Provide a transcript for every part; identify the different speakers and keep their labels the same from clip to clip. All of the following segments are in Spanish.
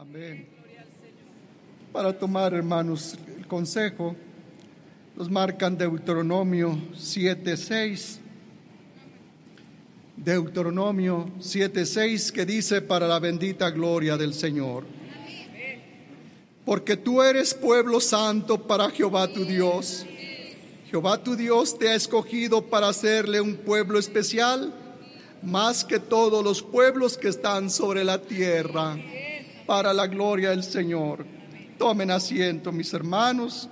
Speaker 1: Amén. Para tomar, hermanos, el consejo, nos marcan Deuteronomio 7:6. Deuteronomio 7:6 que dice para la bendita gloria del Señor. Porque tú eres pueblo santo para Jehová tu Dios. Jehová tu Dios te ha escogido para hacerle un pueblo especial, más que todos los pueblos que están sobre la tierra, para la gloria del Señor. Tomen asiento, mis hermanos.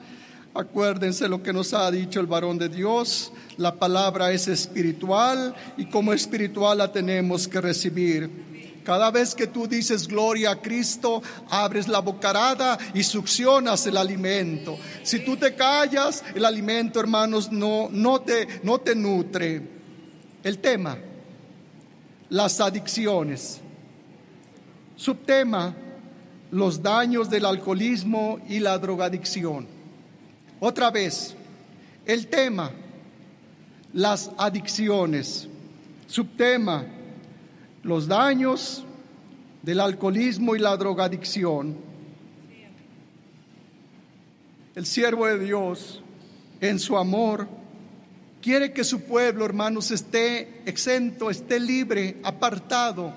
Speaker 1: Acuérdense lo que nos ha dicho el varón de Dios. La palabra es espiritual y como espiritual la tenemos que recibir. Cada vez que tú dices gloria a Cristo, abres la bocarada y succionas el alimento. Si tú te callas, el alimento, hermanos, no, no, te, no te nutre. El tema, las adicciones. Subtema, los daños del alcoholismo y la drogadicción. Otra vez, el tema, las adicciones. Subtema, los daños del alcoholismo y la drogadicción. El siervo de Dios, en su amor, quiere que su pueblo, hermanos, esté exento, esté libre, apartado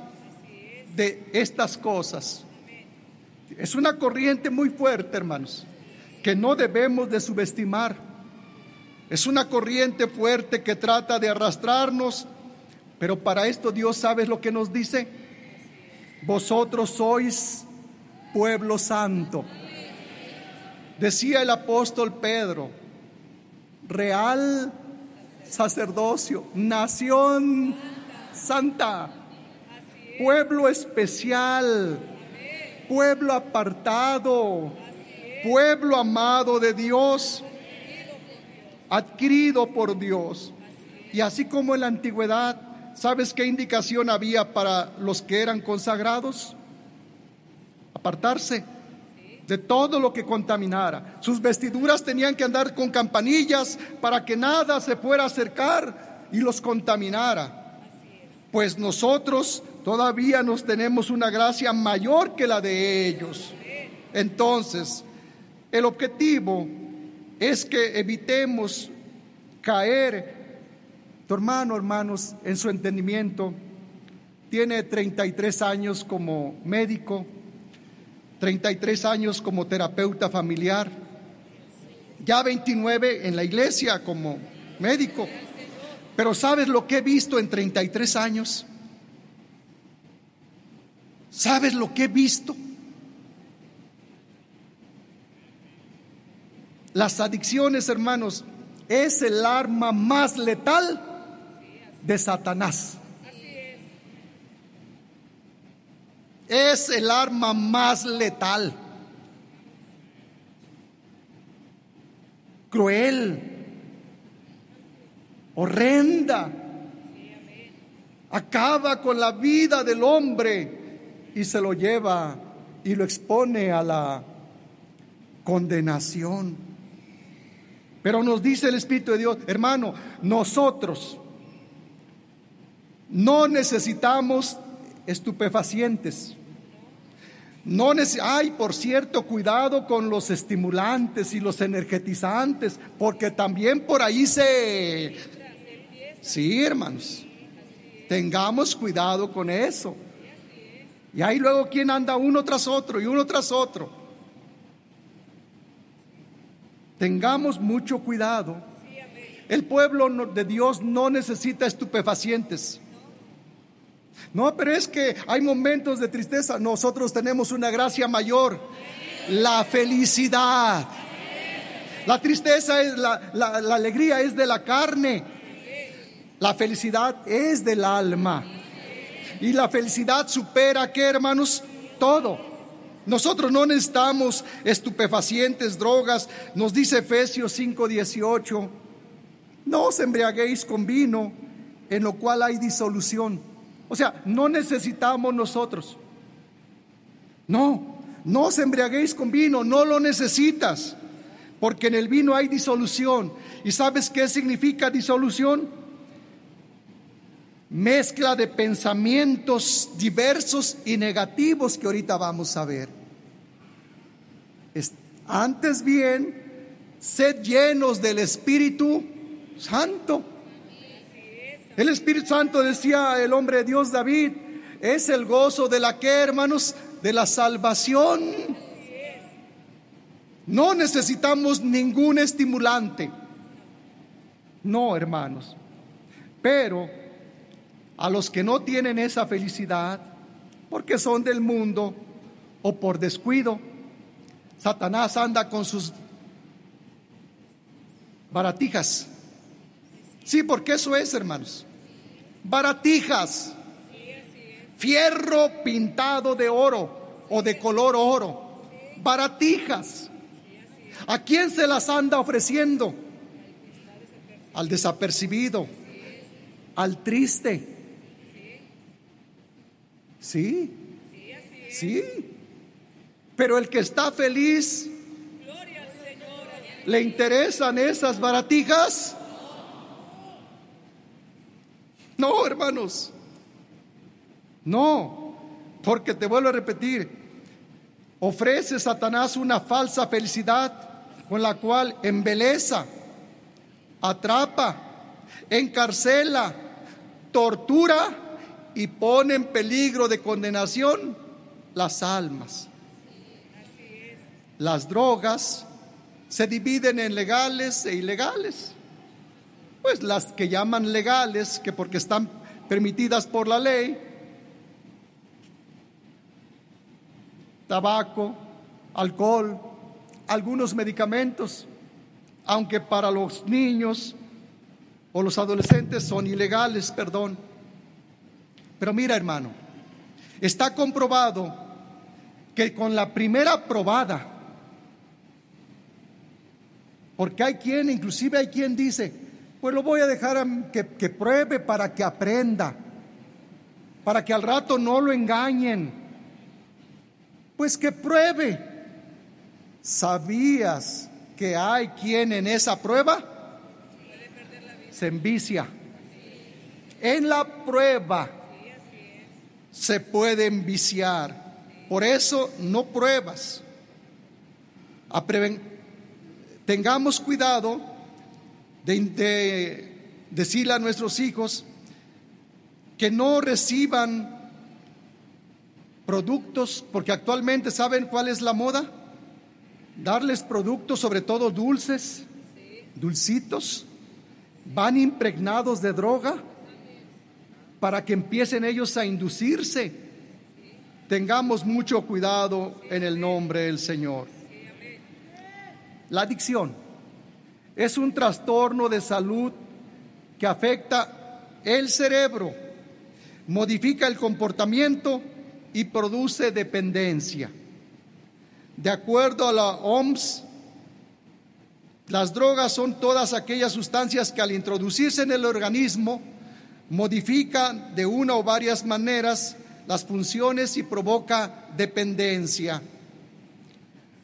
Speaker 1: de estas cosas. Es una corriente muy fuerte, hermanos, que no debemos de subestimar. Es una corriente fuerte que trata de arrastrarnos pero para esto Dios sabe lo que nos dice. Vosotros sois pueblo santo. Decía el apóstol Pedro, real sacerdocio, nación santa, pueblo especial, pueblo apartado, pueblo amado de Dios, adquirido por Dios. Y así como en la antigüedad ¿Sabes qué indicación había para los que eran consagrados? Apartarse de todo lo que contaminara. Sus vestiduras tenían que andar con campanillas para que nada se fuera a acercar y los contaminara. Pues nosotros todavía nos tenemos una gracia mayor que la de ellos. Entonces, el objetivo es que evitemos caer tu hermano, hermanos, en su entendimiento, tiene 33 años como médico, 33 años como terapeuta familiar, ya 29 en la iglesia como médico. Pero ¿sabes lo que he visto en 33 años? ¿Sabes lo que he visto? Las adicciones, hermanos, es el arma más letal de Satanás. Es el arma más letal, cruel, horrenda. Acaba con la vida del hombre y se lo lleva y lo expone a la condenación. Pero nos dice el Espíritu de Dios, hermano, nosotros no necesitamos estupefacientes. No hay, por cierto, cuidado con los estimulantes y los energetizantes, porque también por ahí se... Sí, hermanos, tengamos cuidado con eso. Y ahí luego quien anda uno tras otro y uno tras otro. Tengamos mucho cuidado. El pueblo de Dios no necesita estupefacientes. No, pero es que hay momentos de tristeza. Nosotros tenemos una gracia mayor, la felicidad. La tristeza es la, la, alegría es de la carne. La felicidad es del alma. Y la felicidad supera, ¿qué hermanos? Todo. Nosotros no necesitamos estupefacientes, drogas. Nos dice Efesios 5:18. No os embriaguéis con vino, en lo cual hay disolución o sea, no necesitamos nosotros. No, no os embriaguéis con vino, no lo necesitas, porque en el vino hay disolución. ¿Y sabes qué significa disolución? Mezcla de pensamientos diversos y negativos que ahorita vamos a ver. Antes bien, sed llenos del Espíritu Santo. El Espíritu Santo, decía el hombre de Dios David, es el gozo de la que, hermanos, de la salvación. No necesitamos ningún estimulante. No, hermanos. Pero a los que no tienen esa felicidad, porque son del mundo o por descuido, Satanás anda con sus baratijas. Sí, porque eso es, hermanos. Baratijas. Fierro pintado de oro o de color oro. Baratijas. ¿A quién se las anda ofreciendo? Al desapercibido, al triste. Sí, sí. Pero el que está feliz, ¿le interesan esas baratijas? No, hermanos. No, porque te vuelvo a repetir, ofrece Satanás una falsa felicidad con la cual embeleza, atrapa, encarcela, tortura y pone en peligro de condenación las almas. Las drogas se dividen en legales e ilegales. Pues las que llaman legales, que porque están permitidas por la ley, tabaco, alcohol, algunos medicamentos, aunque para los niños o los adolescentes son ilegales, perdón. Pero mira, hermano, está comprobado que con la primera probada, porque hay quien, inclusive hay quien dice, pues lo voy a dejar que, que pruebe para que aprenda, para que al rato no lo engañen. Pues que pruebe. ¿Sabías que hay quien en esa prueba se envicia? En la prueba se puede enviciar. Por eso no pruebas. Tengamos cuidado de, decirle a nuestros hijos que no reciban productos, porque actualmente saben cuál es la moda, darles productos, sobre todo dulces, dulcitos, van impregnados de droga para que empiecen ellos a inducirse. Tengamos mucho cuidado en el nombre del Señor. La adicción es un trastorno de salud que afecta el cerebro, modifica el comportamiento y produce dependencia. De acuerdo a la OMS, las drogas son todas aquellas sustancias que al introducirse en el organismo modifican de una o varias maneras las funciones y provoca dependencia.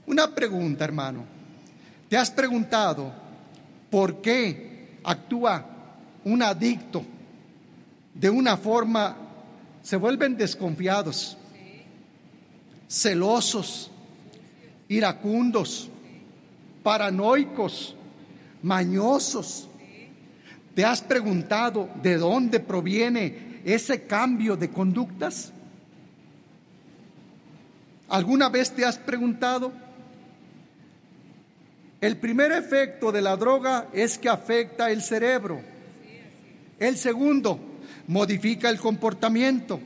Speaker 1: Una pregunta, hermano. ¿Te has preguntado por qué actúa un adicto de una forma, se vuelven desconfiados, celosos, iracundos, paranoicos, mañosos? ¿Te has preguntado de dónde proviene ese cambio de conductas? ¿Alguna vez te has preguntado? El primer efecto de la droga es que afecta el cerebro. El segundo, modifica el comportamiento.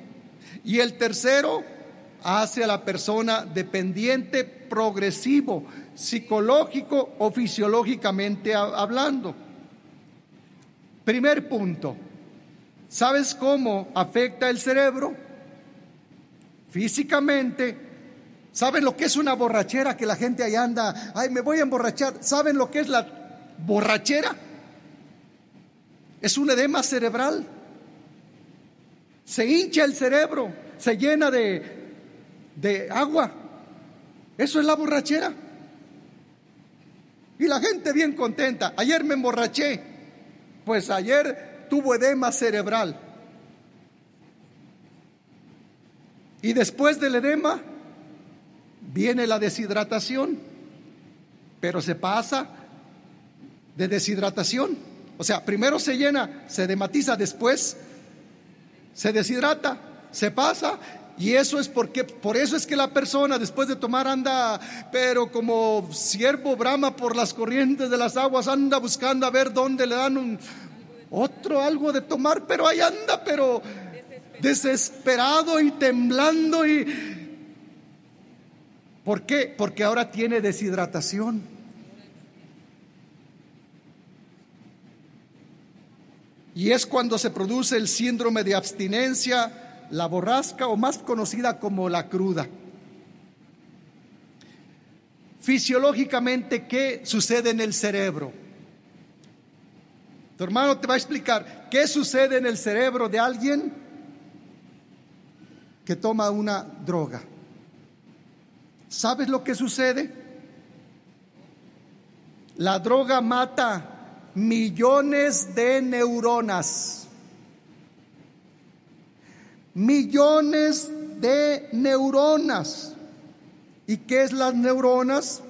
Speaker 1: Y el tercero, hace a la persona dependiente progresivo, psicológico o fisiológicamente hablando. Primer punto, ¿sabes cómo afecta el cerebro? Físicamente ¿Saben lo que es una borrachera? Que la gente ahí anda, ay, me voy a emborrachar. ¿Saben lo que es la borrachera? Es un edema cerebral. Se hincha el cerebro, se llena de, de agua. Eso es la borrachera. Y la gente bien contenta. Ayer me emborraché pues ayer tuvo edema cerebral. Y después del edema viene la deshidratación, pero se pasa de deshidratación. O sea, primero se llena, se dematiza, después se deshidrata, se pasa y eso es porque, por eso es que la persona después de tomar anda, pero como siervo brama por las corrientes de las aguas, anda buscando a ver dónde le dan un otro algo de tomar, pero ahí anda, pero desesperado y temblando y ¿Por qué? Porque ahora tiene deshidratación. Y es cuando se produce el síndrome de abstinencia, la borrasca o más conocida como la cruda. Fisiológicamente, ¿qué sucede en el cerebro? Tu hermano te va a explicar qué sucede en el cerebro de alguien que toma una droga. ¿Sabes lo que sucede? La droga mata millones de neuronas. Millones de neuronas. ¿Y qué es las neuronas?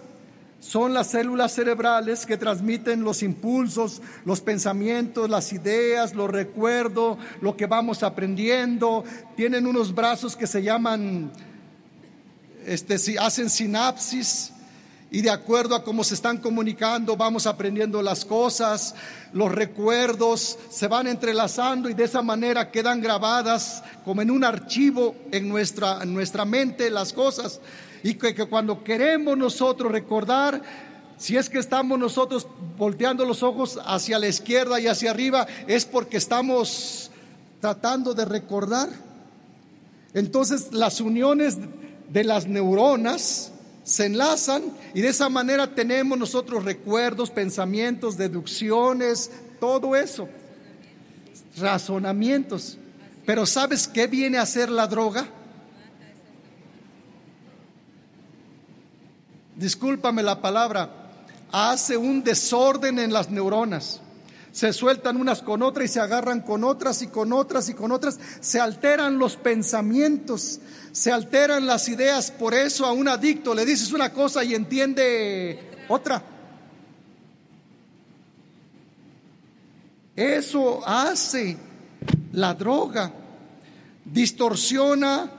Speaker 1: Son las células cerebrales que transmiten los impulsos, los pensamientos, las ideas, los recuerdos, lo que vamos aprendiendo. Tienen unos brazos que se llaman, este, hacen sinapsis y de acuerdo a cómo se están comunicando vamos aprendiendo las cosas, los recuerdos se van entrelazando y de esa manera quedan grabadas como en un archivo en nuestra, en nuestra mente las cosas y que, cuando queremos nosotros recordar, si es que estamos nosotros volteando los ojos hacia la izquierda y hacia arriba, es porque estamos tratando de recordar. Entonces las uniones de las neuronas se enlazan y de esa manera tenemos nosotros recuerdos, pensamientos, deducciones, todo eso, razonamientos. Pero ¿sabes qué viene a ser la droga? discúlpame la palabra, hace un desorden en las neuronas. Se sueltan unas con otras y se agarran con otras y con otras y con otras. Se alteran los pensamientos, se alteran las ideas. Por eso a un adicto le dices una cosa y entiende otra. Eso hace la droga. Distorsiona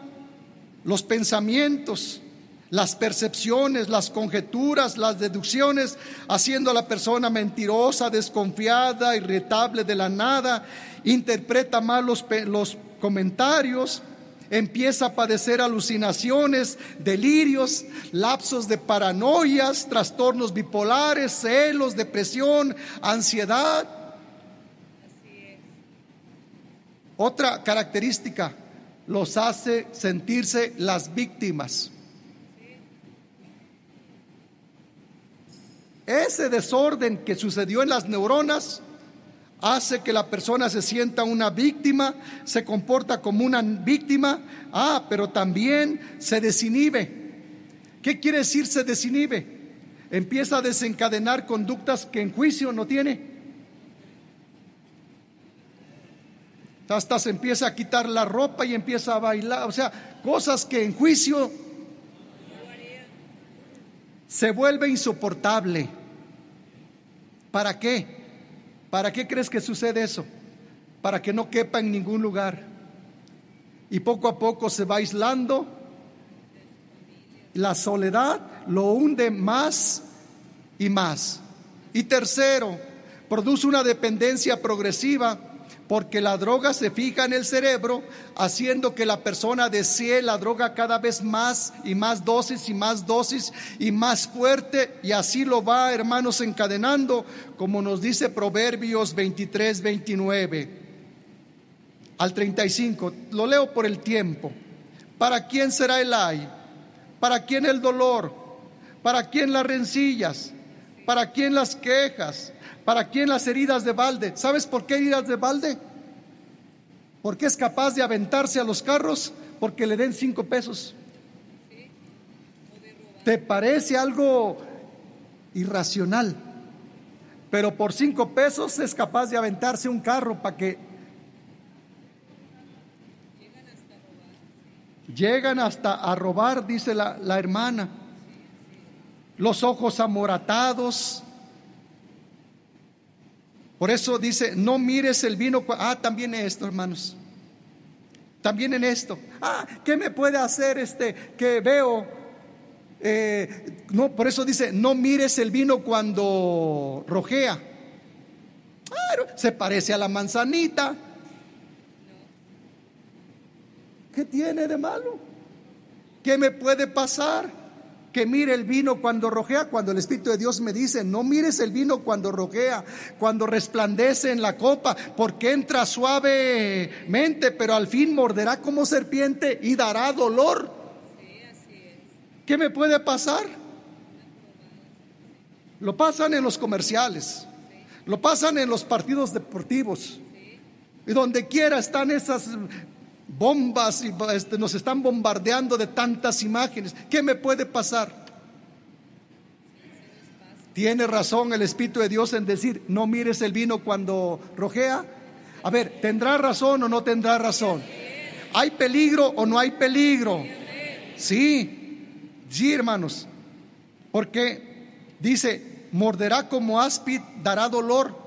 Speaker 1: los pensamientos las percepciones, las conjeturas, las deducciones, haciendo a la persona mentirosa, desconfiada, irritable de la nada, interpreta mal los, los comentarios, empieza a padecer alucinaciones, delirios, lapsos de paranoias, trastornos bipolares, celos, depresión, ansiedad. Otra característica, los hace sentirse las víctimas. Ese desorden que sucedió en las neuronas hace que la persona se sienta una víctima, se comporta como una víctima, ah, pero también se desinhibe. ¿Qué quiere decir se desinhibe? Empieza a desencadenar conductas que en juicio no tiene. Hasta se empieza a quitar la ropa y empieza a bailar, o sea, cosas que en juicio se vuelve insoportable. ¿Para qué? ¿Para qué crees que sucede eso? Para que no quepa en ningún lugar. Y poco a poco se va aislando. La soledad lo hunde más y más. Y tercero, produce una dependencia progresiva porque la droga se fija en el cerebro, haciendo que la persona desee la droga cada vez más y más dosis y más dosis y más fuerte, y así lo va, hermanos, encadenando, como nos dice Proverbios 23, 29 al 35. Lo leo por el tiempo. ¿Para quién será el ay? ¿Para quién el dolor? ¿Para quién las rencillas? ¿Para quién las quejas? ¿Para quién las heridas de balde? ¿Sabes por qué heridas de balde? Porque es capaz de aventarse a los carros porque le den cinco pesos. ¿Te parece algo irracional? Pero por cinco pesos es capaz de aventarse un carro para que Llegan hasta a robar, dice la, la hermana. Los ojos amoratados. Por eso dice, no mires el vino. Ah, también esto, hermanos. También en esto. Ah, ¿qué me puede hacer este que veo? Eh, no, por eso dice, no mires el vino cuando rojea. se parece a la manzanita. ¿Qué tiene de malo? ¿Qué me puede pasar? Que mire el vino cuando rojea, cuando el Espíritu de Dios me dice, no mires el vino cuando rojea, cuando resplandece en la copa, porque entra suavemente, pero al fin morderá como serpiente y dará dolor. ¿Qué me puede pasar? Lo pasan en los comerciales, lo pasan en los partidos deportivos, y donde quiera están esas bombas y este, nos están bombardeando de tantas imágenes. ¿Qué me puede pasar? Tiene razón el Espíritu de Dios en decir, no mires el vino cuando rojea. A ver, ¿tendrá razón o no tendrá razón? ¿Hay peligro o no hay peligro? Sí, sí, hermanos. Porque dice, morderá como áspid, dará dolor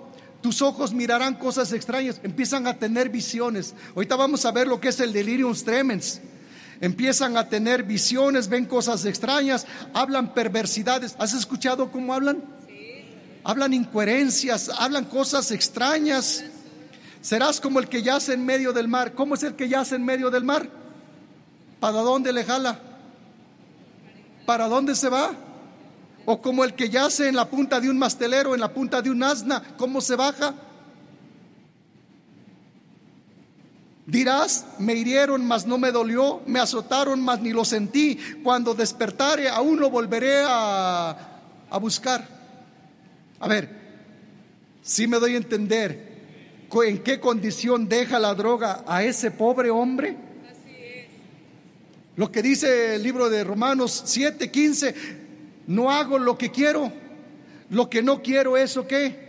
Speaker 1: tus ojos mirarán cosas extrañas, empiezan a tener visiones. Ahorita vamos a ver lo que es el delirium tremens. Empiezan a tener visiones, ven cosas extrañas, hablan perversidades. ¿Has escuchado cómo hablan? Hablan incoherencias, hablan cosas extrañas. Serás como el que yace en medio del mar. ¿Cómo es el que yace en medio del mar? ¿Para dónde le jala? ¿Para dónde se va? O como el que yace en la punta de un mastelero, en la punta de un asna, ¿cómo se baja? Dirás, me hirieron, mas no me dolió, me azotaron, mas ni lo sentí. Cuando despertare, aún lo volveré a, a buscar. A ver, si me doy a entender en qué condición deja la droga a ese pobre hombre. Lo que dice el libro de Romanos 7, 15, no hago lo que quiero, lo que no quiero, ¿eso qué?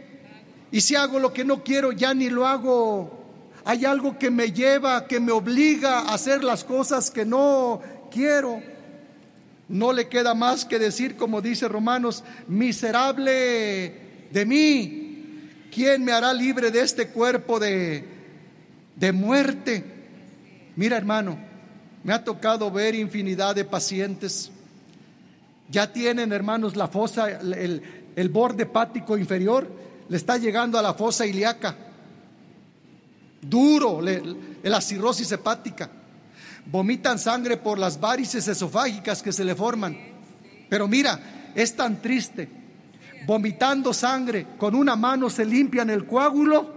Speaker 1: Y si hago lo que no quiero, ya ni lo hago. Hay algo que me lleva, que me obliga a hacer las cosas que no quiero. No le queda más que decir, como dice Romanos, miserable de mí, ¿quién me hará libre de este cuerpo de, de muerte? Mira hermano, me ha tocado ver infinidad de pacientes ya tienen, hermanos, la fosa, el, borde hepático inferior, le está llegando a la fosa ilíaca. Duro, la cirrosis hepática. Vomitan sangre por las varices esofágicas que se le forman. Pero mira, es tan triste. Vomitando sangre, con una mano se limpian el coágulo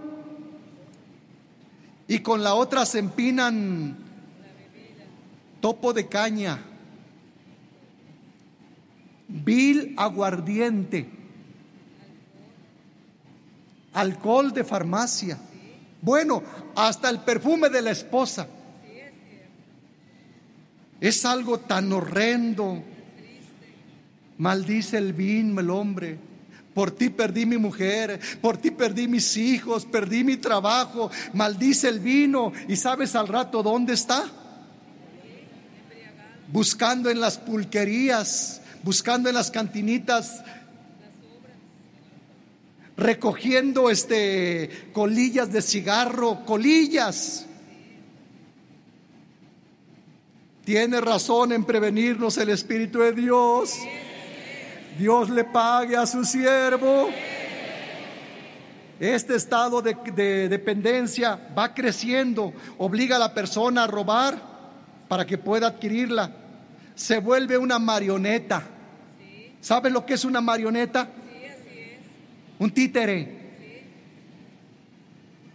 Speaker 1: y con la otra se empinan topo de caña vil aguardiente, alcohol de farmacia, bueno, hasta el perfume de la esposa. Es algo tan horrendo. Maldice el vino el hombre. Por ti perdí mi mujer, por ti perdí mis hijos, perdí mi trabajo. Maldice el vino y sabes al rato dónde está. Buscando en las pulquerías, buscando en las cantinitas, recogiendo este colillas de cigarro, colillas. Tiene razón en prevenirnos el Espíritu de Dios. Dios le pague a su siervo. Este estado de, de, dependencia va creciendo, obliga a la persona a robar para que pueda adquirirla se vuelve una marioneta. ¿Sabe lo que es una marioneta? Un títere.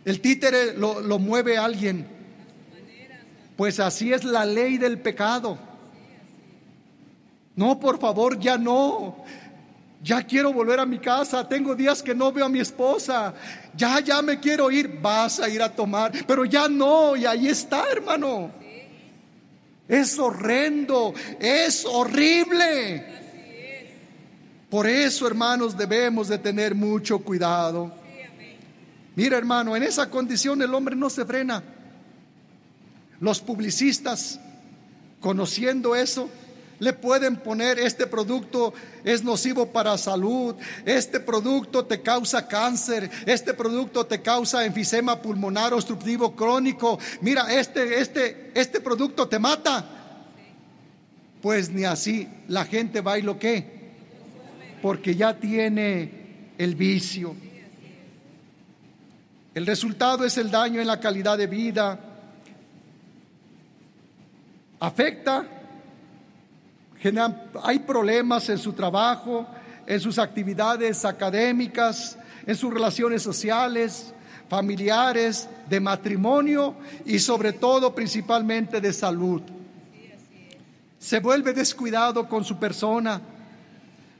Speaker 1: El títere lo, lo mueve alguien. Pues así es la ley del pecado. No, por favor, ya no. Ya quiero volver a mi casa. Tengo días que no veo a mi esposa. Ya, ya me quiero ir. Vas a ir a tomar. Pero ya no. Y ahí está, hermano. Es horrendo, es horrible. Por eso, hermanos, debemos de tener mucho cuidado. Mira, hermano, en esa condición el hombre no se frena. Los publicistas conociendo eso, le pueden poner este producto es nocivo para salud, este producto te causa cáncer, este producto te causa enfisema pulmonar obstructivo crónico. Mira, este este este producto te mata. Pues ni así la gente va y lo que porque ya tiene el vicio. El resultado es el daño en la calidad de vida. Afecta hay problemas en su trabajo, en sus actividades académicas, en sus relaciones sociales, familiares, de matrimonio y sobre todo principalmente de salud. Se vuelve descuidado con su persona,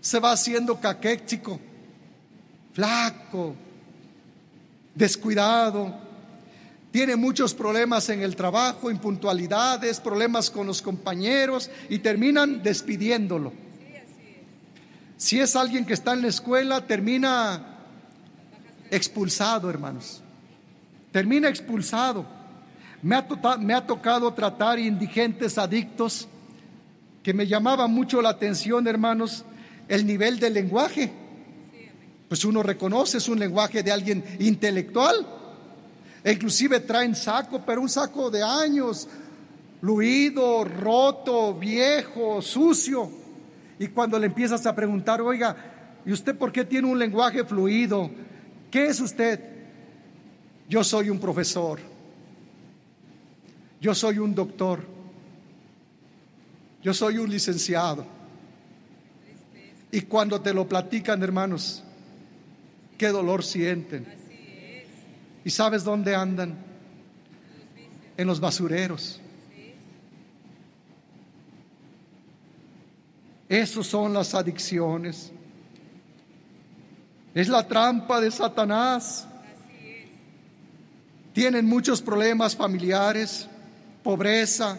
Speaker 1: se va haciendo caquéxico, flaco, descuidado, tiene muchos problemas en el trabajo, impuntualidades, problemas con los compañeros y terminan despidiéndolo. Si es alguien que está en la escuela, termina expulsado, hermanos. Termina expulsado. Me ha, me ha tocado tratar indigentes adictos que me llamaba mucho la atención, hermanos, el nivel del lenguaje. Pues uno reconoce, es un lenguaje de alguien intelectual e inclusive traen saco, pero un saco de años, luido, roto, viejo, sucio. Y cuando le empiezas a preguntar, oiga, ¿y usted por qué tiene un lenguaje fluido? ¿Qué es usted? Yo soy un profesor. Yo soy un doctor. Yo soy un licenciado. Y cuando te lo platican, hermanos, qué dolor sienten. ¿Y sabes dónde andan? En los basureros. Esas son las adicciones. Es la trampa de Satanás. Tienen muchos problemas familiares, pobreza,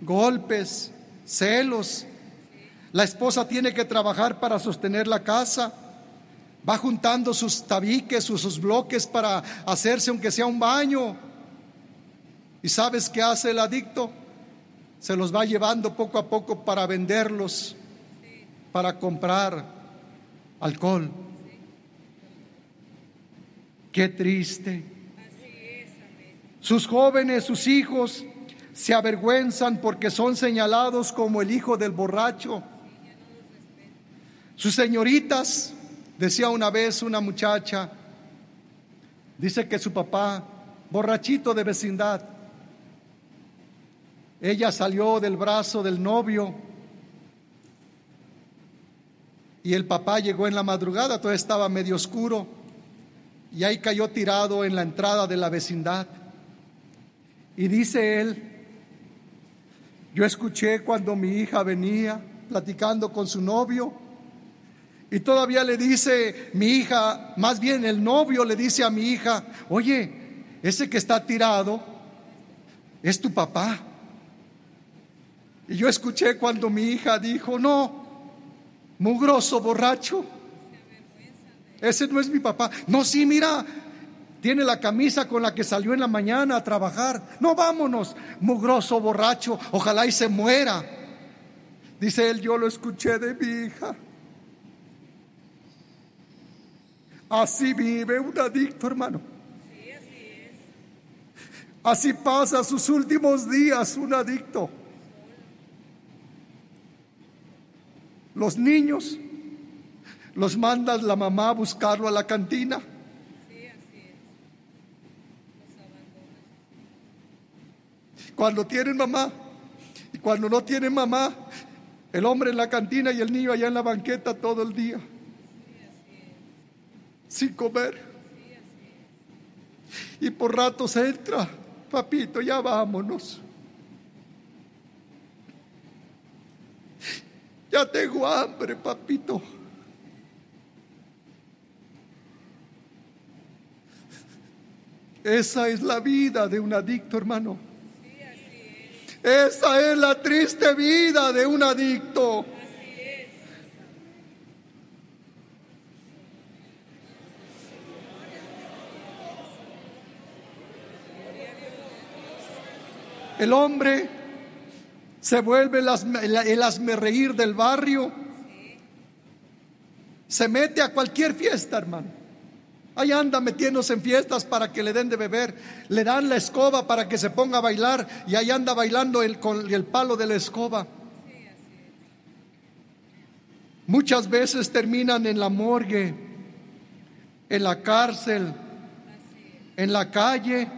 Speaker 1: golpes, celos. La esposa tiene que trabajar para sostener la casa Va juntando sus tabiques, sus, sus bloques para hacerse aunque sea un baño. ¿Y sabes qué hace el adicto? Se los va llevando poco a poco para venderlos, para comprar alcohol. Qué triste. Sus jóvenes, sus hijos, se avergüenzan porque son señalados como el hijo del borracho. Sus señoritas Decía una vez una muchacha, dice que su papá, borrachito de vecindad, ella salió del brazo del novio y el papá llegó en la madrugada, todo estaba medio oscuro y ahí cayó tirado en la entrada de la vecindad. Y dice él, yo escuché cuando mi hija venía platicando con su novio, y todavía le dice mi hija, más bien el novio le dice a mi hija, oye, ese que está tirado es tu papá. Y yo escuché cuando mi hija dijo, no, mugroso borracho, ese no es mi papá. No, sí, mira, tiene la camisa con la que salió en la mañana a trabajar. No, vámonos, mugroso borracho, ojalá y se muera. Dice él, yo lo escuché de mi hija. Así vive un adicto, hermano. así pasa sus últimos días un adicto. Los niños los manda la mamá a buscarlo a la cantina. Cuando tienen mamá y cuando no tienen mamá, el hombre en la cantina y el niño allá en la banqueta todo el día sin comer. Y por ratos entra, papito, ya vámonos. Ya tengo hambre, papito. Esa es la vida de un adicto, hermano. Esa es la triste vida de un adicto. El hombre Se vuelve el, asme reír del barrio. Se mete a cualquier fiesta, hermano. Ahí anda metiéndose en fiestas para que le den de beber. Le dan la escoba para que se ponga a bailar y ahí anda bailando el, con el palo de la escoba. Muchas veces terminan en la morgue, en la cárcel, en la calle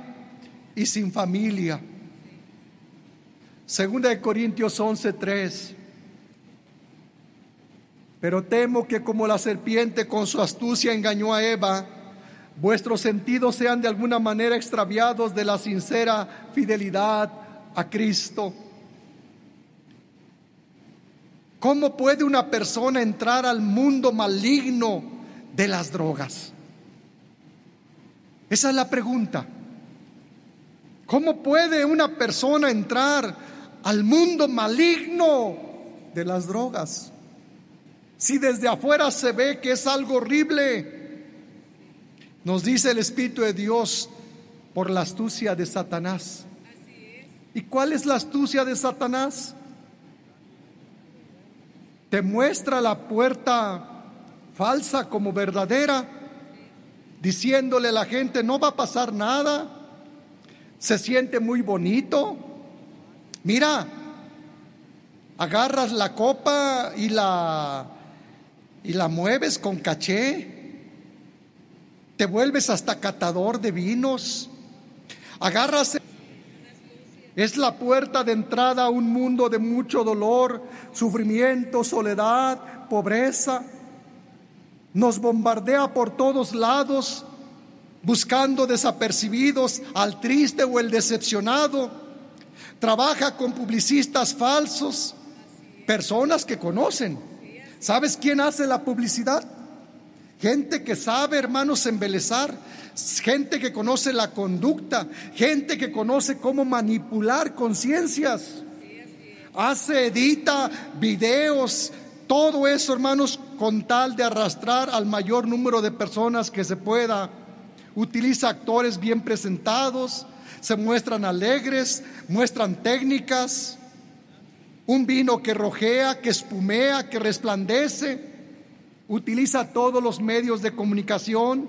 Speaker 1: y sin familia. Segunda de Corintios 11:3. Pero temo que como la serpiente con su astucia engañó a Eva, vuestros sentidos sean de alguna manera extraviados de la sincera fidelidad a Cristo. ¿Cómo puede una persona entrar al mundo maligno de las drogas? Esa es la pregunta. ¿Cómo puede una persona entrar al mundo maligno de las drogas? Si desde afuera se ve que es algo horrible, nos dice el Espíritu de Dios por la astucia de Satanás. ¿Y cuál es la astucia de Satanás? te muestra la puerta falsa como verdadera, diciéndole a la gente, no va a pasar nada, se siente muy bonito. Mira, agarras la copa y la y la mueves con caché. Te vuelves hasta catador de vinos. Agarras es la puerta de entrada a un mundo de mucho dolor, sufrimiento, soledad, pobreza. Nos bombardea por todos lados, buscando desapercibidos al triste o el decepcionado. Trabaja con publicistas falsos, personas que conocen. ¿Sabes quién hace la publicidad? Gente que sabe, hermanos, embelezar, gente que conoce la conducta, gente que conoce cómo manipular conciencias. Hace, edita videos, todo eso, hermanos, con tal de arrastrar al mayor número de personas que se pueda. Utiliza actores bien presentados, se muestran alegres, muestran técnicas, un vino que rojea, que espumea, que resplandece. Utiliza todos los medios de comunicación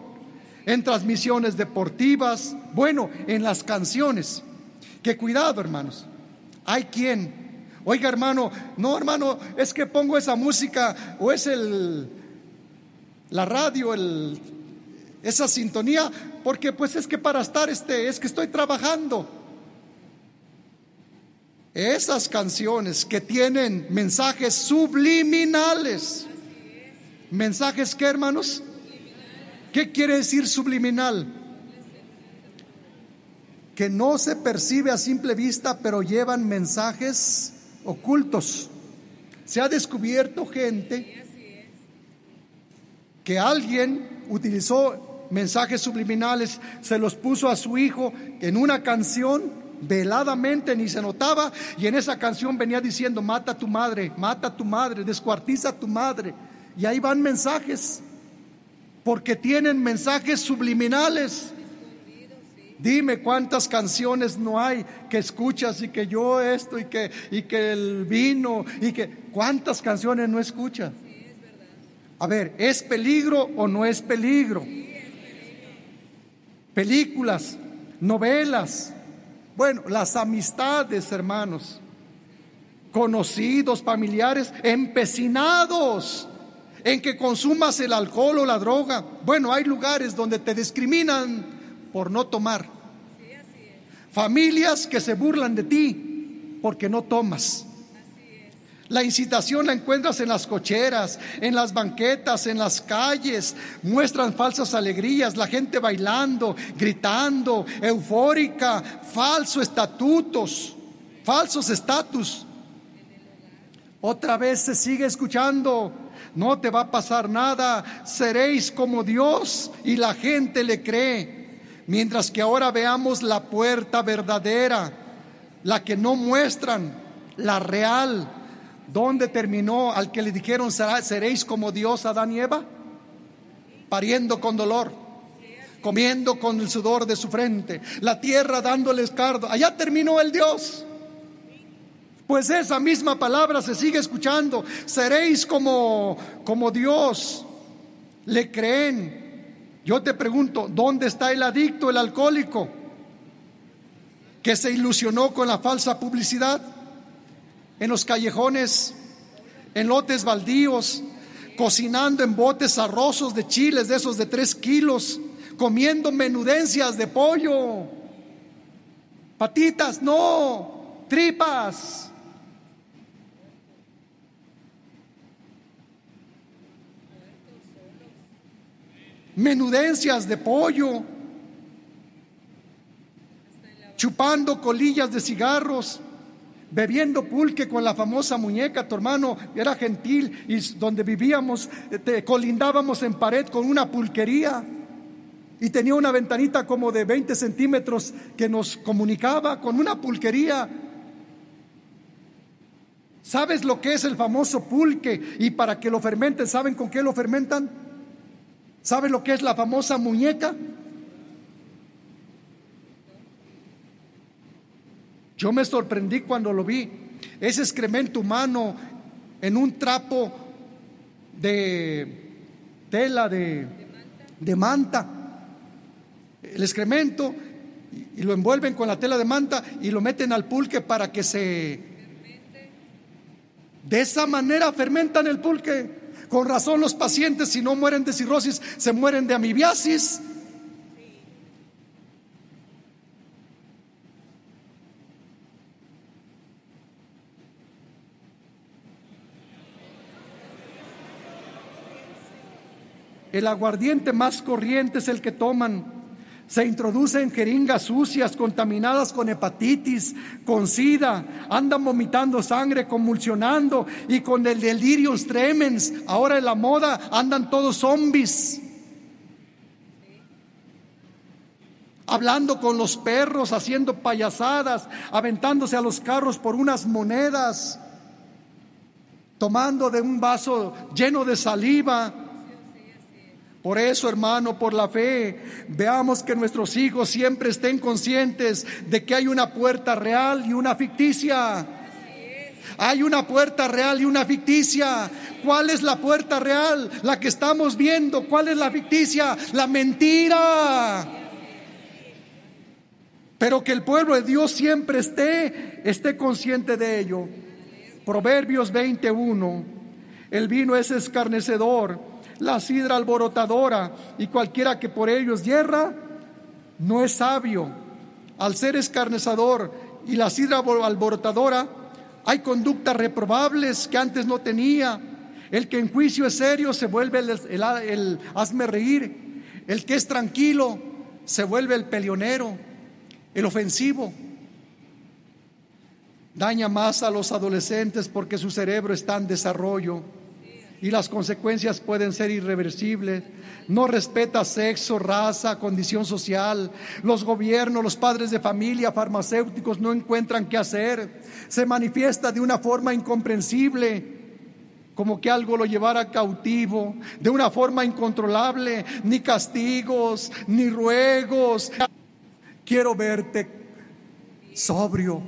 Speaker 1: en transmisiones deportivas, bueno, en las canciones. Que cuidado, hermanos. Hay quien, oiga, hermano, no, hermano, es que pongo esa música o es el la radio, el esa sintonía, porque pues es que para estar este es que estoy trabajando. Esas canciones que tienen mensajes subliminales. ¿Mensajes qué, hermanos? ¿Qué quiere decir subliminal? Que no se percibe a simple vista, pero llevan mensajes ocultos. Se ha descubierto gente que alguien utilizó mensajes subliminales, se los puso a su hijo en una canción veladamente, ni se notaba, y en esa canción venía diciendo, mata a tu madre, mata a tu madre, descuartiza a tu madre. Y ahí van mensajes porque tienen mensajes subliminales. Dime cuántas canciones no hay que escuchas y que yo esto y que, y que el vino y que cuántas canciones no escuchas. A ver, ¿es peligro o no es peligro? Películas, novelas, bueno, las amistades, hermanos, conocidos, familiares, empecinados en que consumas el alcohol o la droga. Bueno, hay lugares donde te discriminan por no tomar. Familias que se burlan de ti porque no tomas. La incitación la encuentras en las cocheras, en las banquetas, en las calles. Muestran falsas alegrías, la gente bailando, gritando, eufórica, falsos estatutos, falsos estatus. Otra vez se sigue escuchando no te va a pasar nada, seréis como Dios y la gente le cree. Mientras que ahora veamos la puerta verdadera, la que no muestran, la real. ¿Dónde terminó al que le dijeron seréis como Dios, Adán y Eva? Pariendo con dolor, comiendo con el sudor de su frente, la tierra dándole escardo. Allá terminó el Dios. Pues esa misma palabra se sigue escuchando. Seréis como, como Dios. ¿Le creen? Yo te pregunto, ¿dónde está el adicto, el alcohólico? Que se ilusionó con la falsa publicidad en los callejones, en lotes baldíos, cocinando en botes arrosos de chiles de esos de tres kilos, comiendo menudencias de pollo, patitas, no, tripas. menudencias de pollo, chupando colillas de cigarros, bebiendo pulque con la famosa muñeca, tu hermano era gentil y donde vivíamos colindábamos en pared con una pulquería y tenía una ventanita como de 20 centímetros que nos comunicaba con una pulquería. ¿Sabes lo que es el famoso pulque? Y para que lo fermenten, ¿saben con qué lo fermentan? ¿Sabe lo que es la famosa muñeca? Yo me sorprendí cuando lo vi. Ese excremento humano en un trapo de tela de, de manta. El excremento y lo envuelven con la tela de manta y lo meten al pulque para que se... De esa manera fermentan el pulque. Con razón los pacientes si no mueren de cirrosis, se mueren de amibiasis. El aguardiente más corriente es el que toman se introducen jeringas sucias, contaminadas con hepatitis, con sida, andan vomitando sangre, convulsionando y con el delirium tremens. Ahora en la moda andan todos zombies. Hablando con los perros, haciendo payasadas, aventándose a los carros por unas monedas, tomando de un vaso lleno de saliva por eso, hermano, por la fe, veamos que nuestros hijos siempre estén conscientes de que hay una puerta real y una ficticia. Hay una puerta real y una ficticia. ¿Cuál es la puerta real? La que estamos viendo. ¿Cuál es la ficticia? La mentira. Pero que el pueblo de Dios siempre esté, esté consciente de ello. Proverbios 21. El vino es escarnecedor la sidra alborotadora y cualquiera que por ellos hierra, no es sabio. Al ser escarnezador y la sidra alborotadora, hay conductas reprobables que antes no tenía. El que en juicio es serio se vuelve el, hazme reír. El que es tranquilo se vuelve el peleonero, el ofensivo. Daña más a los adolescentes porque su cerebro está en desarrollo y las consecuencias pueden ser irreversibles. No respeta sexo, raza, condición social. Los gobiernos, los padres de familia, farmacéuticos no encuentran qué hacer. Se manifiesta de una forma incomprensible, como que algo lo llevara cautivo, de una forma incontrolable, ni castigos, ni ruegos. Quiero verte sobrio,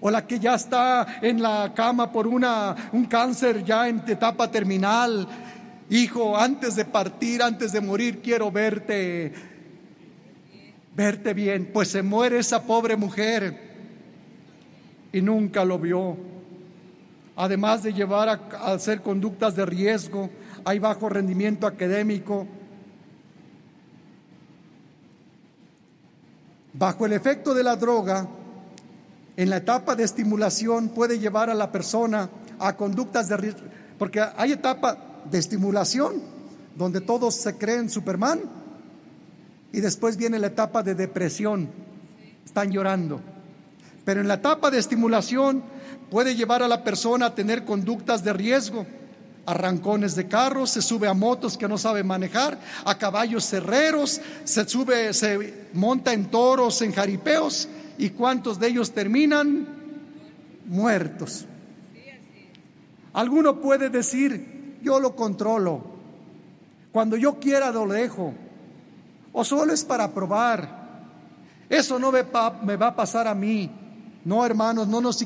Speaker 1: o la que ya está en la cama por una, un cáncer ya en etapa terminal. Hijo, antes de partir, antes de morir, quiero verte, verte bien. Pues se muere esa pobre mujer y nunca lo vio. Además de llevar a, a hacer conductas de riesgo, hay bajo rendimiento académico. Bajo el efecto de la droga, en la etapa de estimulación puede llevar a la persona a conductas de riesgo, porque hay etapa de estimulación donde todos se creen Superman y después viene la etapa de depresión, están llorando. Pero en la etapa de estimulación puede llevar a la persona a tener conductas de riesgo, arrancones de carros, se sube a motos que no sabe manejar, a caballos cerreros, se sube, se monta en toros, en jaripeos ¿Y cuántos de ellos terminan muertos? Alguno puede decir, yo lo controlo. Cuando yo quiera lo dejo. O solo es para probar. Eso no me va a pasar a mí. No, hermanos, no nos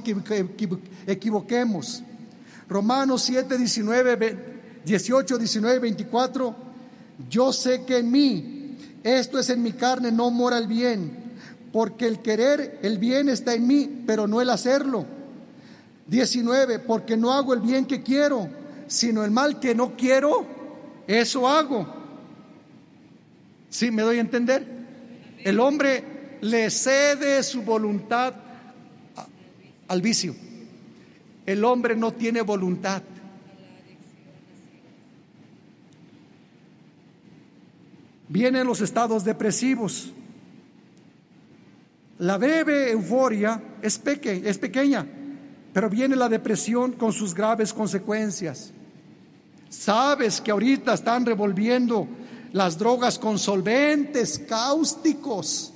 Speaker 1: equivoquemos. Romanos 7, 19, 18, 19, 24. Yo sé que en mí, esto es en mi carne, no mora el bien, porque el querer, el bien está en mí, pero no el hacerlo. 19, porque no hago el bien que quiero, sino el mal que no quiero, eso hago. ¿Sí me doy a entender? El hombre le cede su voluntad al vicio. El hombre no tiene voluntad. Vienen los estados depresivos. La breve euforia es, peque, es pequeña, pero viene la depresión con sus graves consecuencias. Sabes que ahorita están revolviendo las drogas con solventes cáusticos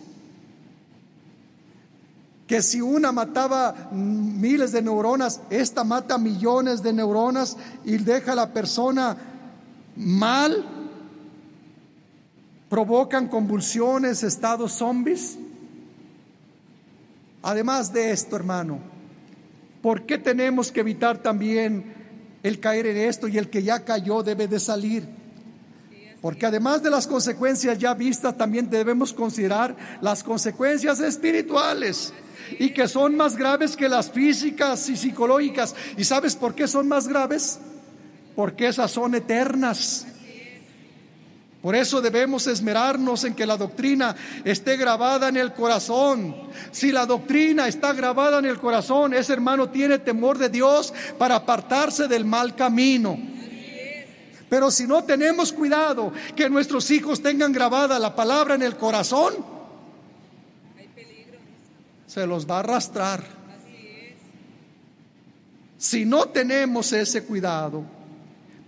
Speaker 1: que si una mataba miles de neuronas, esta mata millones de neuronas y deja a la persona mal, provocan convulsiones, estados zombies. Además de esto, hermano, ¿por qué tenemos que evitar también el caer en esto y el que ya cayó debe de salir? Porque además de las consecuencias ya vistas, también debemos considerar las consecuencias espirituales y que son más graves que las físicas y psicológicas. ¿Y sabes por qué son más graves? Porque esas son eternas. Por eso debemos esmerarnos en que la doctrina esté grabada en el corazón. Si la doctrina está grabada en el corazón, ese hermano tiene temor de Dios para apartarse del mal camino. Pero si no tenemos cuidado que nuestros hijos tengan grabada la palabra en el corazón, se los va a arrastrar. Si no tenemos ese cuidado,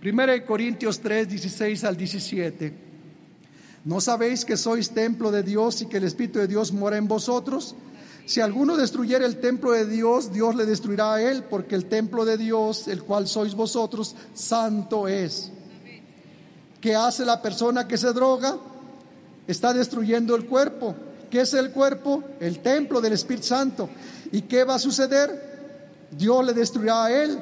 Speaker 1: 1 Corintios 3, 16 al 17. ¿No sabéis que sois templo de Dios y que el Espíritu de Dios mora en vosotros? Si alguno destruyera el templo de Dios, Dios le destruirá a él, porque el templo de Dios, el cual sois vosotros, santo es. ¿Qué hace la persona que se droga? Está destruyendo el cuerpo. ¿Qué es el cuerpo? El templo del Espíritu Santo. ¿Y qué va a suceder? Dios le destruirá a él.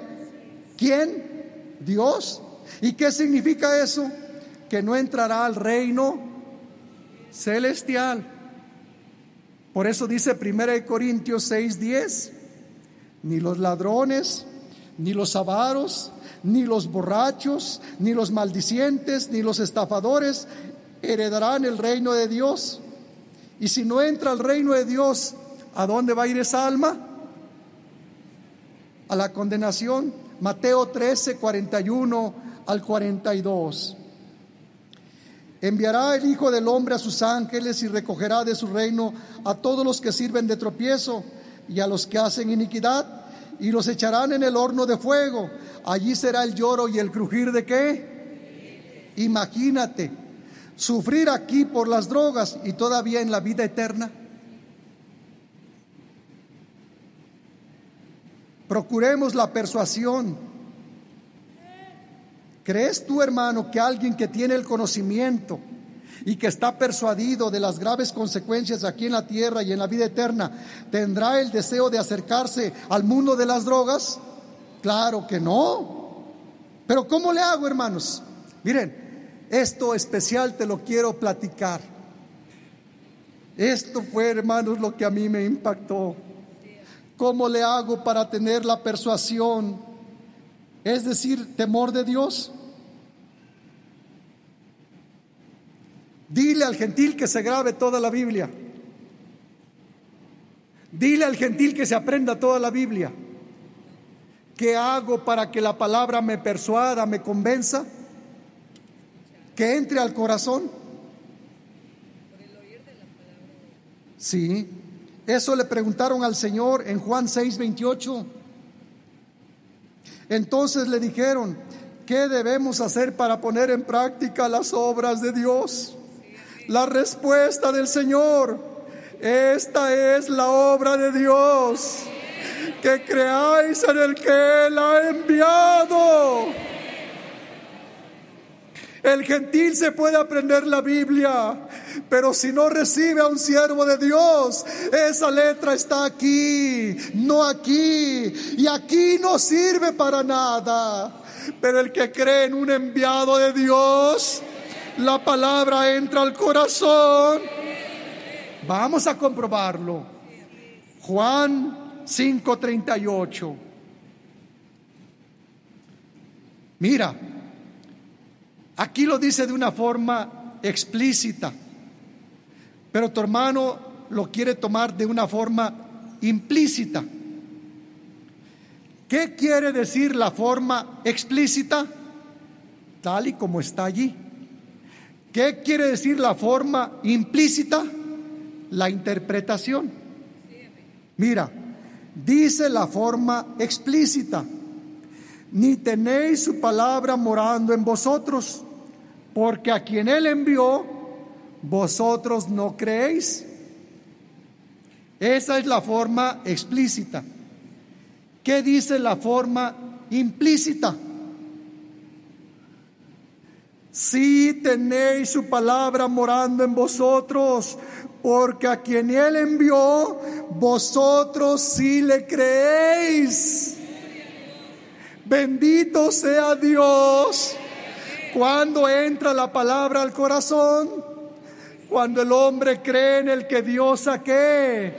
Speaker 1: ¿Quién? Dios. ¿Y qué significa eso? Que no entrará al reino celestial. Por eso dice 1 Corintios 6:10, ni los ladrones, ni los avaros, ni los borrachos, ni los maldicientes, ni los estafadores heredarán el reino de Dios. Y si no entra al reino de Dios, ¿a dónde va a ir esa alma? A la condenación. Mateo 13, 41 al 42. Enviará el Hijo del Hombre a sus ángeles y recogerá de su reino a todos los que sirven de tropiezo y a los que hacen iniquidad y los echarán en el horno de fuego. Allí será el lloro y el crujir de qué? Imagínate sufrir aquí por las drogas y todavía en la vida eterna? Procuremos la persuasión. ¿Crees tú, hermano, que alguien que tiene el conocimiento y que está persuadido de las graves consecuencias aquí en la tierra y en la vida eterna tendrá el deseo de acercarse al mundo de las drogas? Claro que no. Pero ¿cómo le hago, hermanos? Miren, esto especial te lo quiero platicar. Esto fue, hermanos, lo que a mí me impactó. ¿Cómo le hago para tener la persuasión? Es decir, temor de Dios. Dile al gentil que se grabe toda la Biblia. Dile al gentil que se aprenda toda la Biblia. ¿Qué hago para que la palabra me persuada, me convenza? que entre al corazón. Sí, eso le preguntaron al Señor en Juan 6, 28. Entonces le dijeron, ¿qué debemos hacer para poner en práctica las obras de Dios? La respuesta del Señor, esta es la obra de Dios, que creáis en el que Él ha enviado. El gentil se puede aprender la Biblia, pero si no recibe a un siervo de Dios, esa letra está aquí, no aquí, y aquí no sirve para nada. Pero el que cree en un enviado de Dios, la palabra entra al corazón. Vamos a comprobarlo. Juan 5:38. Mira, aquí lo dice de una forma explícita, pero tu hermano lo quiere tomar de una forma implícita. ¿Qué quiere decir la forma explícita? Tal y como está allí. ¿Qué quiere decir la forma implícita? La interpretación. Mira, dice la forma explícita ni tenéis su palabra morando en vosotros, porque a quien Él envió, vosotros no creéis. Esa es la forma explícita. ¿Qué dice la forma implícita? Si tenéis su palabra morando en vosotros, porque a quien Él envió, vosotros sí le creéis. Bendito sea Dios. Cuando entra la palabra al corazón, cuando el hombre cree en el que Dios saque.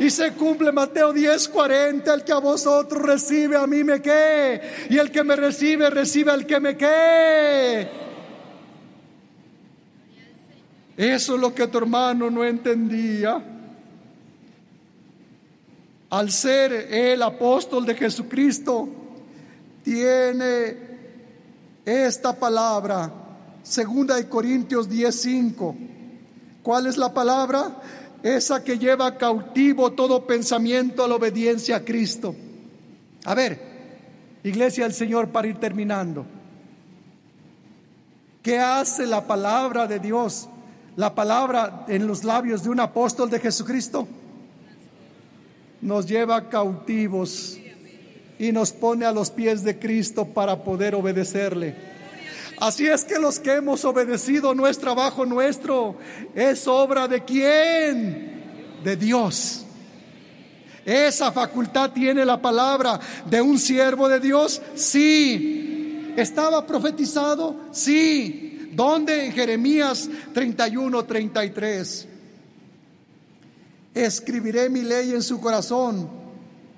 Speaker 1: Y se cumple Mateo 10:40, el que a vosotros recibe, a mí me que. Y el que me recibe, recibe al que me que. Eso es lo que tu hermano no entendía. Al ser el apóstol de Jesucristo, tiene esta palabra, segunda de Corintios 10:5. ¿Cuál es la palabra? Esa que lleva cautivo todo pensamiento a la obediencia a Cristo. A ver, iglesia del Señor, para ir terminando. ¿Qué hace la palabra de Dios? La palabra en los labios de un apóstol de Jesucristo nos lleva cautivos y nos pone a los pies de Cristo para poder obedecerle. Así es que los que hemos obedecido no es trabajo nuestro, es obra de quién? De Dios. Esa facultad tiene la palabra de un siervo de Dios, sí. ¿Estaba profetizado? Sí. ¿Dónde? En Jeremías 31, 33. Escribiré mi ley en su corazón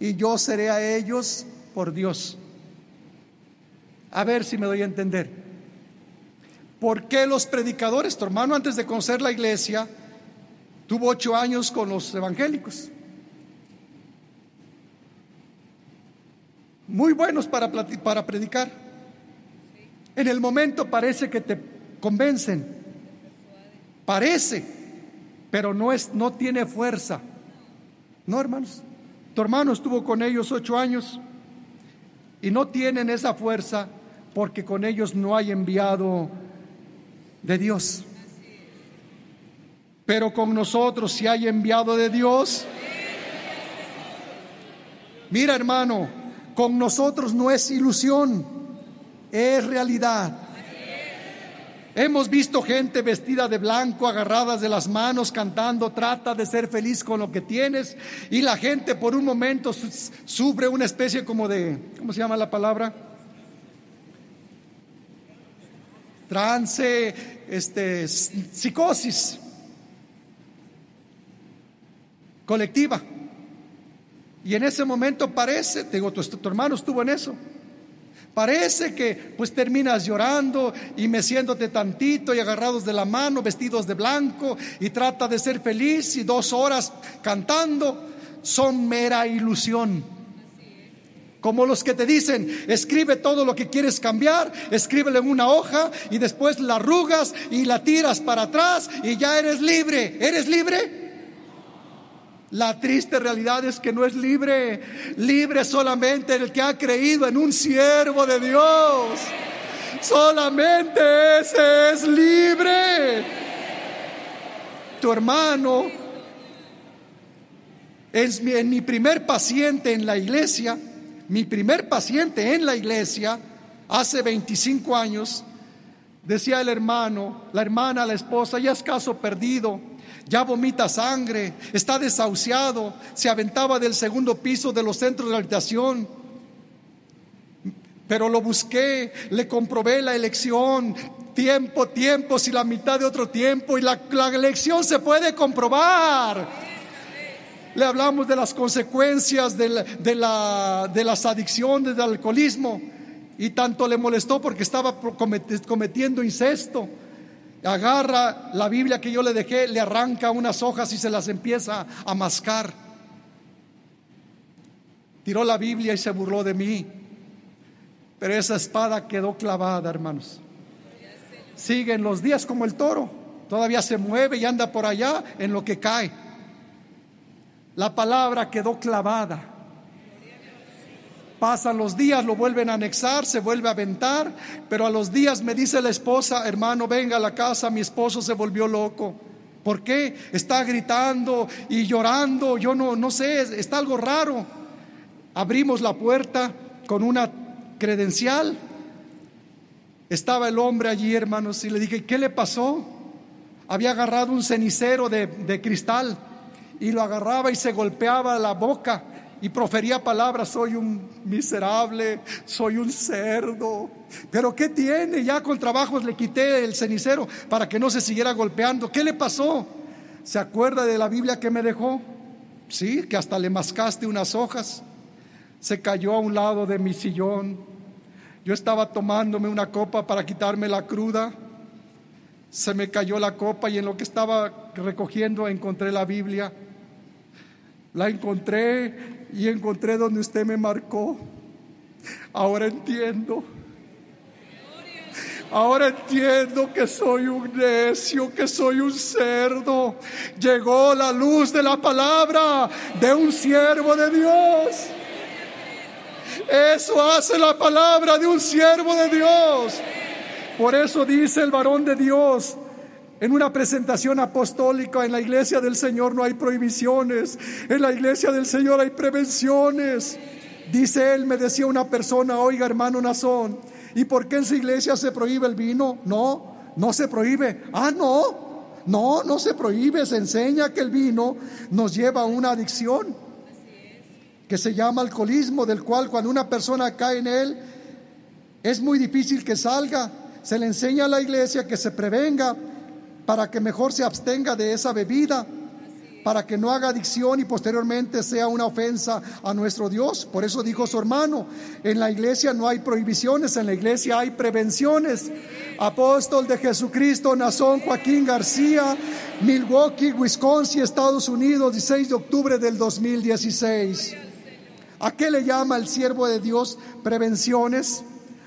Speaker 1: y yo seré a ellos por Dios. A ver si me doy a entender. ¿Por qué los predicadores, tu hermano antes de conocer la iglesia, tuvo ocho años con los evangélicos? Muy buenos para, para predicar. En el momento parece que te convencen. Parece, pero no, es, no tiene fuerza. No, hermanos. Tu hermano estuvo con ellos ocho años y no tienen esa fuerza porque con ellos no hay enviado de Dios. Pero con nosotros si hay enviado de Dios. Mira hermano, con nosotros no es ilusión, es realidad. Hemos visto gente vestida de blanco, agarradas de las manos, cantando, trata de ser feliz con lo que tienes. Y la gente por un momento sufre una especie como de, ¿cómo se llama la palabra? Trance, este, psicosis colectiva. Y en ese momento parece, te digo, tu, tu hermano estuvo en eso Parece que pues terminas llorando y meciéndote tantito y agarrados de la mano, vestidos de blanco y trata de ser feliz y dos horas cantando son mera ilusión. Como los que te dicen, escribe todo lo que quieres cambiar, escríbelo en una hoja y después la arrugas y la tiras para atrás y ya eres libre. ¿Eres libre? La triste realidad es que no es libre, libre solamente el que ha creído en un siervo de Dios. Solamente ese es libre. Tu hermano es mi, mi primer paciente en la iglesia, mi primer paciente en la iglesia, hace 25 años, Decía el hermano, la hermana, la esposa, ya es caso perdido, ya vomita sangre, está desahuciado, se aventaba del segundo piso de los centros de habitación. Pero lo busqué, le comprobé la elección, tiempo, tiempo, si la mitad de otro tiempo, y la, elección se puede comprobar. Le hablamos de las consecuencias de, de, la, de las adicciones, del alcoholismo. Y tanto le molestó porque estaba cometiendo incesto. Agarra la Biblia que yo le dejé, le arranca unas hojas y se las empieza a mascar. Tiró la Biblia y se burló de mí. Pero esa espada quedó clavada, hermanos. Siguen los días como el toro. Todavía se mueve y anda por allá en lo que cae. La palabra quedó clavada. Pasan los días, lo vuelven a anexar, se vuelve a aventar, pero a los días me dice la esposa, hermano, venga a la casa, mi esposo se volvió loco. ¿Por qué? Está gritando y llorando, yo no, no sé, está algo raro. Abrimos la puerta con una credencial. Estaba el hombre allí, hermanos, y le dije, ¿qué le pasó? Había agarrado un cenicero de, de cristal y lo agarraba y se golpeaba la boca y profería palabras, soy un miserable, soy un cerdo. Pero ¿qué tiene? Ya con trabajos le quité el cenicero para que no se siguiera golpeando. ¿Qué le pasó? ¿Se acuerda de la Biblia que me dejó? Sí, que hasta le mascaste unas hojas. Se cayó a un lado de mi sillón. Yo estaba tomándome una copa para quitarme la cruda. Se me cayó la copa y en lo que estaba recogiendo encontré la Biblia. La encontré y encontré donde usted me marcó. Ahora entiendo. Ahora entiendo que soy un necio, que soy un cerdo. Llegó la luz de la palabra de un siervo de Dios. Eso hace la palabra de un siervo de Dios. Por eso dice el varón de Dios, en una presentación apostólica en la iglesia del Señor no hay prohibiciones, en la iglesia del Señor hay prevenciones. Dice él, me decía una persona, oiga hermano Nazón, ¿y por qué en su iglesia se prohíbe el vino? No, no se prohíbe. Ah, no, no, no se prohíbe, se enseña que el vino nos lleva a una adicción que se llama alcoholismo, del cual cuando una persona cae en él, es muy difícil que salga. Se le enseña a la iglesia que se prevenga para que mejor se abstenga de esa bebida, para que no haga adicción y posteriormente sea una ofensa a nuestro Dios. Por eso dijo su hermano, en la iglesia no hay prohibiciones, en la iglesia hay prevenciones. Apóstol de Jesucristo, Nazón Joaquín García, Milwaukee, Wisconsin, Estados Unidos, 16 de octubre del 2016. ¿A qué le llama el siervo de Dios prevenciones?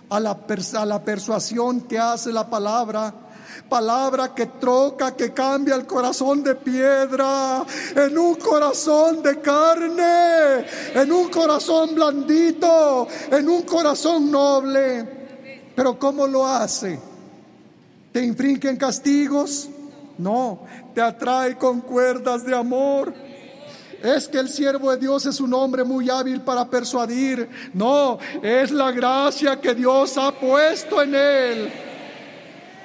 Speaker 1: A la, a la persuasión que hace la palabra Palabra que troca, que cambia el corazón de piedra en un corazón de carne, en un corazón blandito, en un corazón noble. Pero ¿cómo lo hace? ¿Te infringen castigos? No, te atrae con cuerdas de amor. Es que el siervo de Dios es un hombre muy hábil para persuadir. No, es la gracia que Dios ha puesto en él.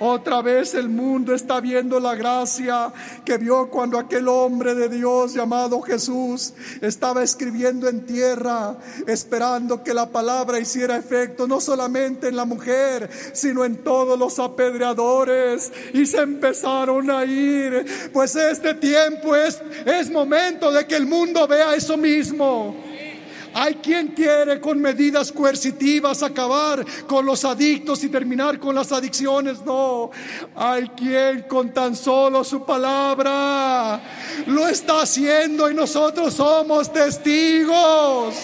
Speaker 1: Otra vez el mundo está viendo la gracia que vio cuando aquel hombre de Dios llamado Jesús estaba escribiendo en tierra, esperando que la palabra hiciera efecto no solamente en la mujer, sino en todos los apedreadores. Y se empezaron a ir, pues este tiempo es, es momento de que el mundo vea eso mismo. Hay quien quiere con medidas coercitivas acabar con los adictos y terminar con las adicciones. No, hay quien con tan solo su palabra lo está haciendo y nosotros somos testigos,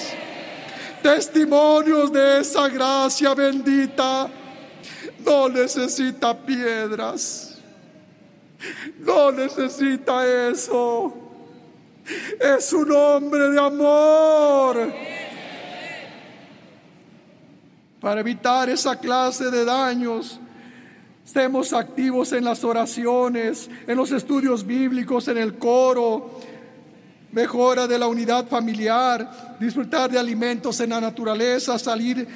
Speaker 1: testimonios de esa gracia bendita. No necesita piedras, no necesita eso. Es un hombre de amor. Para evitar esa clase de daños, estemos activos en las oraciones, en los estudios bíblicos, en el coro, mejora de la unidad familiar, disfrutar de alimentos en la naturaleza, salir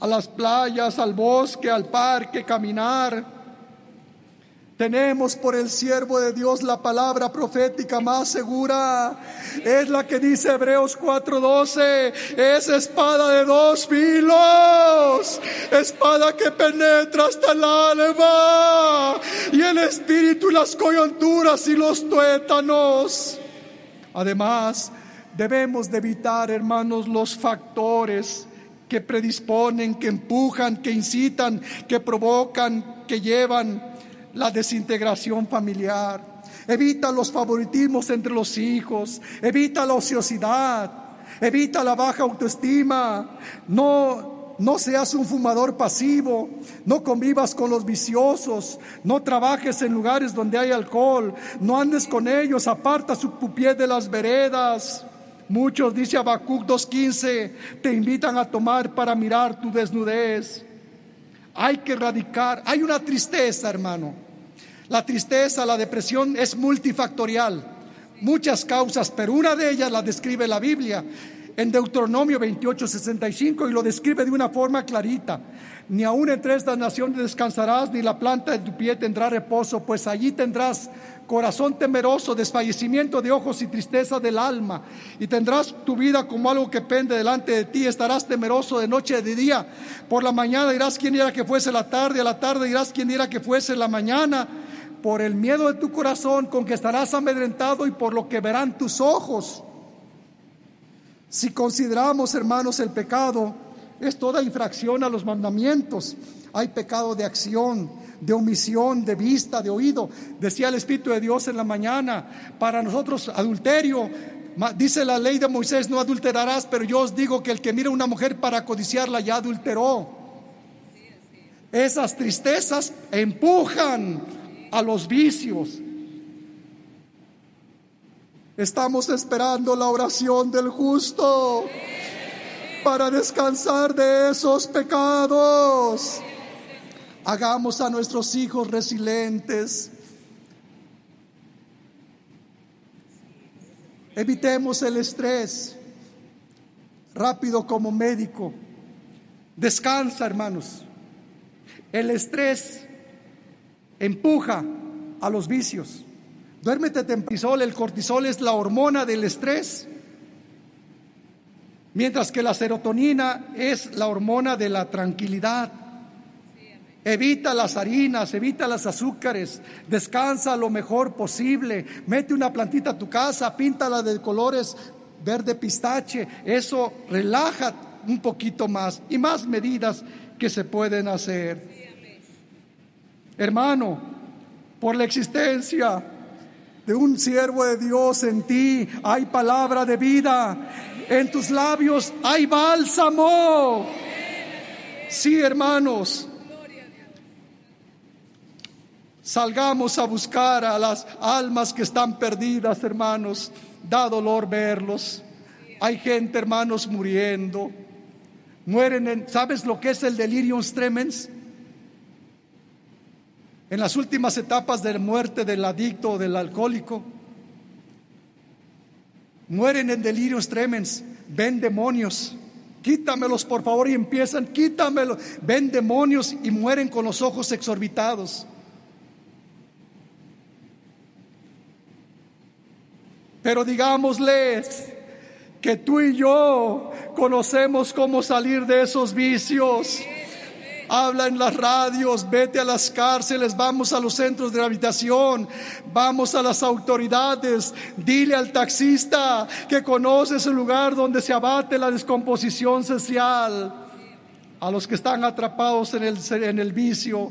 Speaker 1: a las playas, al bosque, al parque, caminar. Tenemos por el siervo de Dios la palabra profética más segura. Es la que dice Hebreos 4:12. Es espada de dos filos. Espada que penetra hasta el alma. Y el espíritu y las coyunturas y los tuétanos. Además, debemos de evitar, hermanos, los factores que predisponen, que empujan, que incitan, que provocan, que llevan la desintegración familiar, evita los favoritismos entre los hijos, evita la ociosidad, evita la baja autoestima, no no seas un fumador pasivo, no convivas con los viciosos, no trabajes en lugares donde hay alcohol, no andes con ellos, aparta su pie de las veredas. Muchos, dice Habacuc 2.15, te invitan a tomar para mirar tu desnudez. Hay que erradicar, hay una tristeza, hermano. La tristeza, la depresión es multifactorial, muchas causas, pero una de ellas la describe la Biblia en Deuteronomio 28, 65 y lo describe de una forma clarita. Ni aun entre estas naciones descansarás, ni la planta de tu pie tendrá reposo, pues allí tendrás corazón temeroso, desfallecimiento de ojos y tristeza del alma. Y tendrás tu vida como algo que pende delante de ti. Estarás temeroso de noche y de día. Por la mañana dirás quién era que fuese la tarde, a la tarde dirás quién era que fuese la mañana. Por el miedo de tu corazón con que estarás amedrentado y por lo que verán tus ojos. Si consideramos, hermanos, el pecado, es toda infracción a los mandamientos. Hay pecado de acción, de omisión, de vista, de oído. Decía el Espíritu de Dios en la mañana, para nosotros adulterio, dice la ley de Moisés, no adulterarás, pero yo os digo que el que mira a una mujer para codiciarla ya adulteró. Esas tristezas empujan a los vicios. Estamos esperando la oración del justo para descansar de esos pecados. Hagamos a nuestros hijos resilientes. Evitemos el estrés. Rápido como médico. Descansa, hermanos. El estrés empuja a los vicios. Duérmete tempisol, el cortisol es la hormona del estrés, mientras que la serotonina es la hormona de la tranquilidad. Evita las harinas, evita las azúcares, descansa lo mejor posible, mete una plantita a tu casa, píntala de colores verde pistache, eso relaja un poquito más y más medidas que se pueden hacer. Hermano, por la existencia de un siervo de Dios en ti hay palabra de vida, en tus labios hay bálsamo. Sí, hermanos, salgamos a buscar a las almas que están perdidas, hermanos. Da dolor verlos. Hay gente, hermanos, muriendo. Mueren en, ¿sabes lo que es el delirium tremens? en las últimas etapas de muerte del adicto o del alcohólico, mueren en delirios tremens, ven demonios, quítamelos por favor y empiezan, quítamelos, ven demonios y mueren con los ojos exorbitados. Pero digámosles que tú y yo conocemos cómo salir de esos vicios habla en las radios, vete a las cárceles, vamos a los centros de habitación, vamos a las autoridades, dile al taxista que conoce ese lugar donde se abate la descomposición social, a los que están atrapados en el, en el vicio.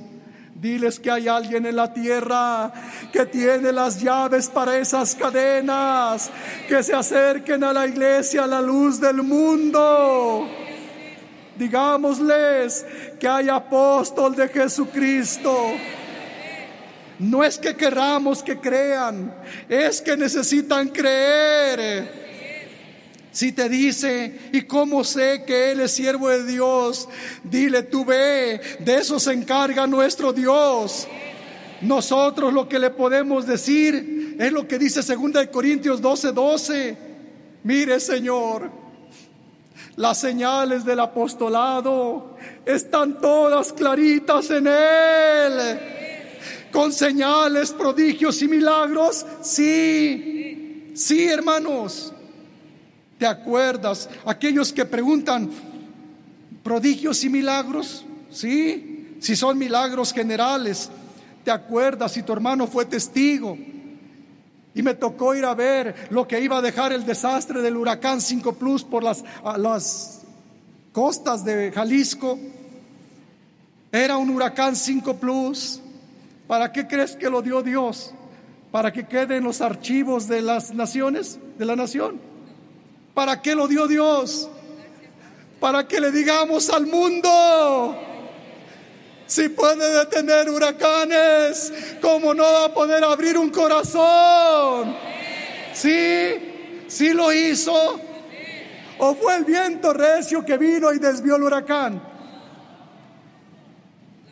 Speaker 1: Diles que hay alguien en la tierra que tiene las llaves para esas cadenas, que se acerquen a la iglesia a la luz del mundo. Digámosles que hay apóstol de Jesucristo. No es que queramos que crean, es que necesitan creer. Si te dice, ¿y cómo sé que Él es siervo de Dios? Dile, tú ve, de eso se encarga nuestro Dios. Nosotros lo que le podemos decir es lo que dice 2 Corintios 12, 12. Mire, Señor, Las señales del apostolado están todas claritas en Él. Con señales, prodigios y milagros. Sí, sí, hermanos. ¿Te acuerdas? Aquellos que preguntan, prodigios y milagros. Sí, si son milagros generales. ¿Te acuerdas si tu hermano fue testigo? Y me tocó ir a ver lo que iba a dejar el desastre del huracán 5 Plus por las, las costas de Jalisco. Era un huracán 5 Plus. ¿Para qué crees que lo dio Dios? ¿Para que quede en los archivos de las naciones, de la nación? ¿Para qué lo dio Dios? Para que le digamos al mundo, si puede detener huracanes, ¿cómo no va a poder abrir un corazón? ¿Sí? ¿Sí lo hizo? ¿O fue el viento recio que vino y desvió el huracán?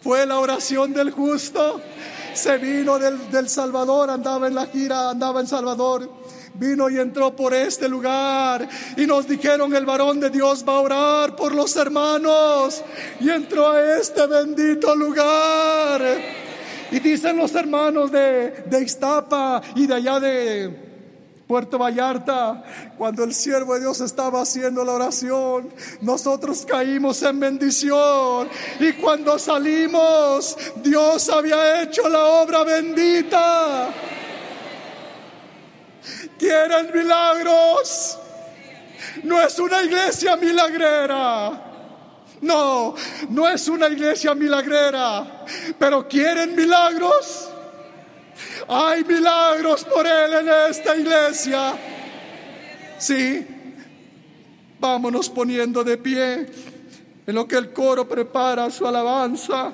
Speaker 1: ¿Fue la oración del justo? Se vino del, del Salvador, andaba en la gira, andaba en Salvador vino y entró por este lugar y nos dijeron el varón de Dios va a orar por los hermanos y entró a este bendito lugar. Y dicen los hermanos de, de Iztapa y de allá de Puerto Vallarta, cuando el siervo de Dios estaba haciendo la oración, nosotros caímos en bendición. Y cuando salimos, Dios había hecho la obra bendita. ¿Quieren milagros? No es una iglesia milagrera. No, no es una iglesia milagrera. Pero ¿quieren milagros? Hay milagros por Él en esta iglesia. Sí. Vámonos poniendo de pie en lo que el coro prepara su alabanza.